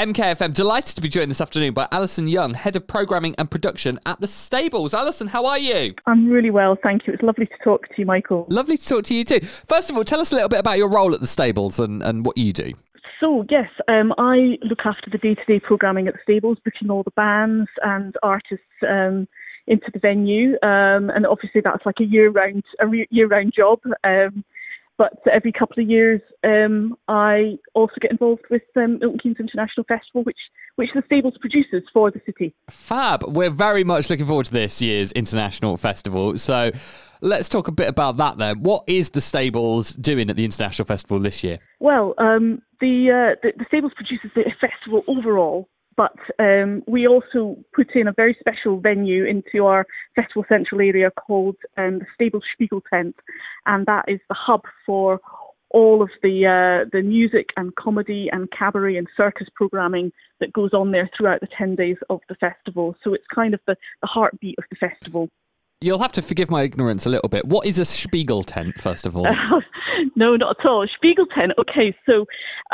MKFM. Delighted to be joined this afternoon by Alison Young, Head of Programming and Production at The Stables. Alison, how are you? I'm really well, thank you. It's lovely to talk to you, Michael. Lovely to talk to you too. First of all, tell us a little bit about your role at The Stables and, and what you do. So, yes, um, I look after the day to day programming at the stables, booking all the bands and artists um, into the venue. Um, and obviously, that's like a year round a year round job. Um, but every couple of years, um, I also get involved with um, Milton Keynes International Festival, which which the Stables produces for the city. Fab. We're very much looking forward to this year's International Festival. So let's talk a bit about that then. What is the Stables doing at the International Festival this year? Well, um, the, uh, the, the Stables produces the festival overall, but um, we also put in a very special venue into our Festival Central area called um, the Stable Spiegel Tent, and that is the hub for all of the uh, the music and comedy and cabaret and circus programming that goes on there throughout the 10 days of the festival. So it's kind of the, the heartbeat of the festival. You'll have to forgive my ignorance a little bit. What is a Spiegel tent, first of all? No, not at all. Spiegel tent. Okay, so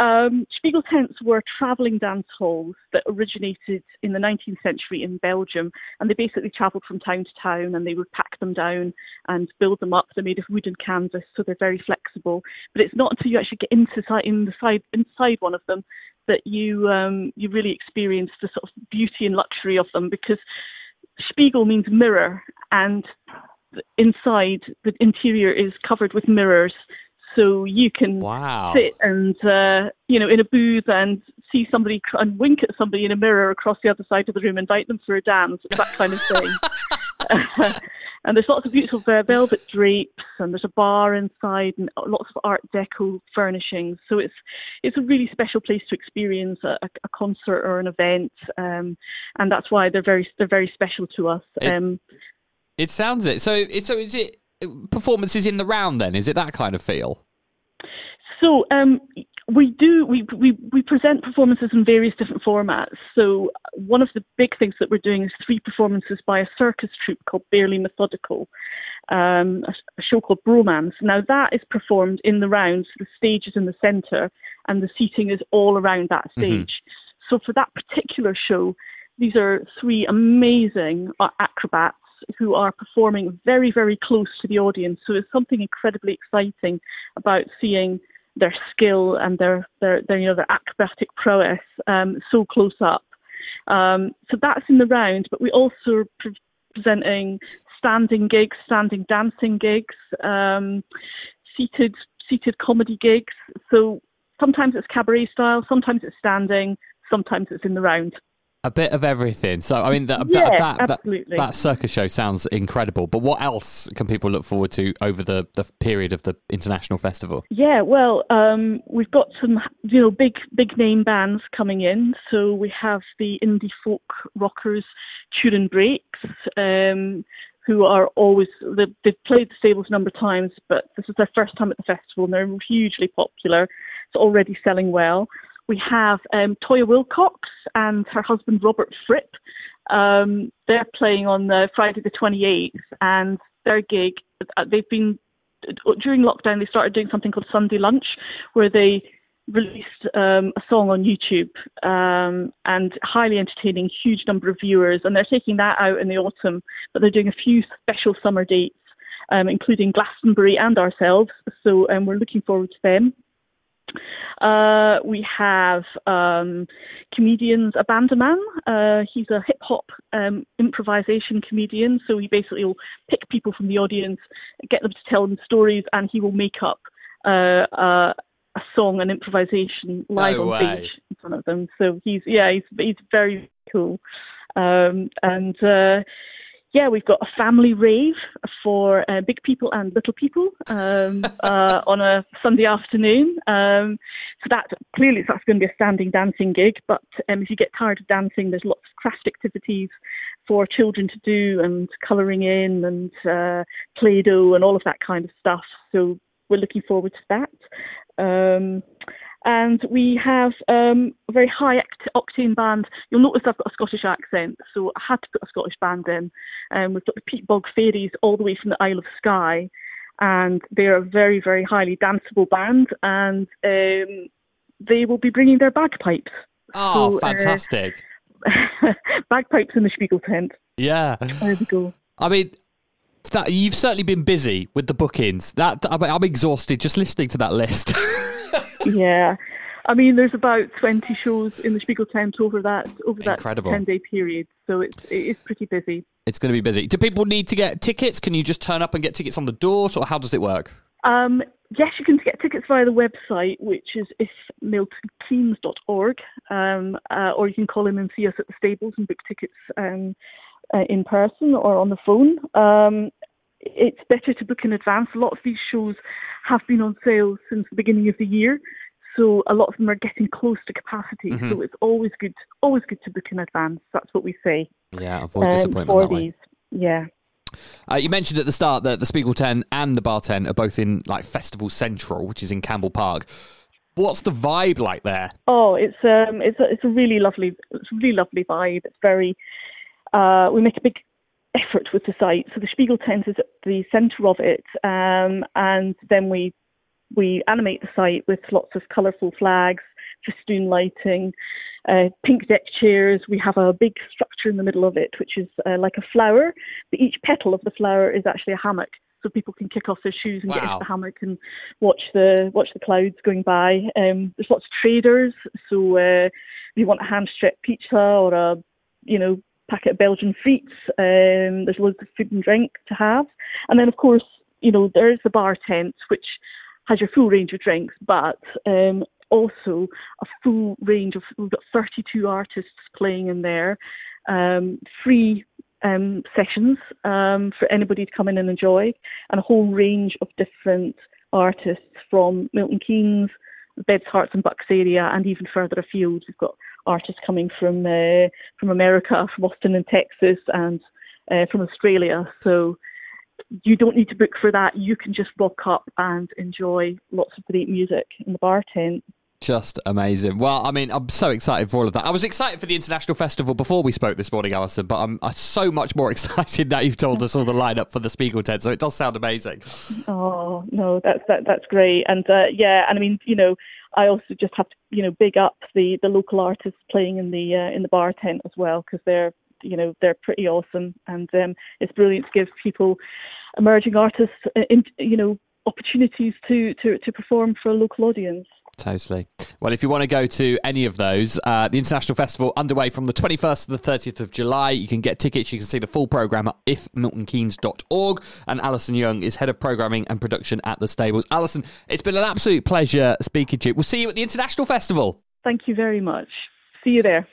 um, Spiegel tents were travelling dance halls that originated in the 19th century in Belgium, and they basically travelled from town to town, and they would pack them down and build them up. They're made of wood and canvas, so they're very flexible. But it's not until you actually get inside in side inside one of them that you um, you really experience the sort of beauty and luxury of them, because Spiegel means mirror, and inside the interior is covered with mirrors so you can wow. sit and uh, you know in a booth and see somebody and wink at somebody in a mirror across the other side of the room, invite them for a dance, that kind of thing. and there's lots of beautiful uh, velvet drapes, and there's a bar inside, and lots of Art Deco furnishings. So it's it's a really special place to experience a, a concert or an event, um, and that's why they're very they're very special to us. It, um, it sounds it. So so is it performances in the round? Then is it that kind of feel? So um, we do we, we we present performances in various different formats. So one of the big things that we're doing is three performances by a circus troupe called Barely Methodical, um, a, a, show called Bromance. Now that is performed in the rounds. The stage is in the centre, and the seating is all around that mm-hmm. stage. Mm-hmm. So for that particular show, these are three amazing uh, acrobats who are performing very, very close to the audience. So it's something incredibly exciting about seeing their skill and their their, their you know their acrobatic prowess um, so close up. Um, so that's in the round, but we also are pre- presenting standing gigs, standing dancing gigs, um, seated seated comedy gigs. So sometimes it's cabaret style, sometimes it's standing, sometimes it's in the round a bit of everything. So, I mean, that, yeah, that, absolutely. that, that, circus show sounds incredible. But what else can people look forward to over the, the period of the international festival? Yeah, well, um, we've got some, you know, big big name bands coming in. So we have the indie folk rockers, Turin Brakes. Um, who are always they've, they've played the stables a number of times, but this is their first time at the festival, and they're hugely popular. It's already selling well. We have um, Toyah Willcox and her husband Robert Fripp. Um, they're playing on the Friday the 28th, and their gig, uh, they've been, during lockdown, they started doing something called Sunday Lunch, where they released um, a song on YouTube um, and highly entertaining, huge number of viewers. And they're taking that out in the autumn, but they're doing a few special summer dates, um, including Glastonbury and ourselves. So um, we're looking forward to them. Uh, we have um, comedians, Abandoman. Uh, he's a hip hop um, improvisation comedian, so he basically will pick people from the audience, get them to tell him stories, and he will make up uh, uh a song, an improvisation live no on stage in front of them. So he's yeah, he's he's very cool, um, and uh, yeah, we've got a family rave for uh, big people and little people um, uh, on a Sunday afternoon. Um, so that clearly that's going to be a standing dancing gig. But um, if you get tired of dancing, there's lots of craft activities for children to do and colouring in and uh, Play-Doh and all of that kind of stuff. So we're looking forward to that. And we have um, a very high octane band. You'll notice I've got a Scottish accent, so I had to put a Scottish band in. Um, we've got the peat bog Fairies all the way from the Isle of Skye, and they're a very, very highly danceable band, and um, they will be bringing their bagpipes. Oh, so, uh, fantastic. Uh, bagpipes in the Spiegel tent. Yeah. There we go. I mean, that, you've certainly been busy with the bookings. That I'm, I'm exhausted just listening to that list. yeah. I mean, there's about 20 shows in the Spiegel tent over that over that Incredible. 10 day period, so it's it is pretty busy. it's going to be busy. Do people need to get tickets? Can you just turn up and get tickets on the door, or how does it work? Um, yes, you can get tickets via the website, which is ifmiltonkeynes.org, um, uh, or you can call in and see us at the stables and book tickets um, uh, in person or on the phone. Um, it's better to book in advance. A lot of these shows have been on sale since the beginning of the year, so a lot of them are getting close to capacity. So it's always good, always good to book in advance. That's what we say Yeah, avoid um, disappointment for that way. these. Yeah. Uh, you mentioned at the start that the Spiegel tent and the Bar 10 are both in like Festival Central, which is in Campbell Park. What's the vibe like there? Oh, it's um, it's a, it's a really lovely, it's a really lovely vibe. It's very, uh, we make a big effort with the site. So the Spiegel tent is at the centre of it, um, and then we we animate the site with lots of colourful flags, festoon lighting, uh, pink deck chairs. We have a big structure in the middle of it, which is uh, like a flower. But each petal of the flower is actually a hammock, so people can kick off their shoes and get into the hammock and watch the watch the clouds going by. Um, there's lots of traders, so uh, if you want a hand stretched pizza or a you know packet of Belgian frites, um, there's loads of food and drink to have, and then of course you know there's the bar tent which has your full range of drinks, but um, also a full range of we've got 32 artists playing in there, um, free um, sessions um, for anybody to come in and enjoy, and a whole range of different artists from Milton Keynes, Beds, Herts and Bucks area, and even further afield. We've got artists coming from uh, from America, from Austin and Texas, and uh, from Australia. So you don't need to book for that. You can just walk up and enjoy lots of great music in the bar tent. Just amazing. Well, I mean, I'm so excited for all of that. I was excited for the International Festival before we spoke this morning, Alison, but I'm, I'm so much more excited that you've told us all the lineup for the Spiegel tent, so it does sound amazing. Oh no, that's that that's great, and uh, yeah, and I mean, you know, I also just have to, you know, big up the the local artists playing in the uh, in the bar tent as well because they're, you know, they're pretty awesome, and um, it's brilliant to give people, emerging artists, uh, in, you know, opportunities to to to perform for a local audience. Totally. Well, if you want to go to any of those, uh, the International Festival underway from the 21st to the 30th of July. You can get tickets. You can see the full programme at ifmiltonkeynes.org. And Alison Young is Head of Programming and Production at the Stables. Alison, it's been an absolute pleasure speaking to you. We'll see you at the International Festival. Thank you very much. See you there.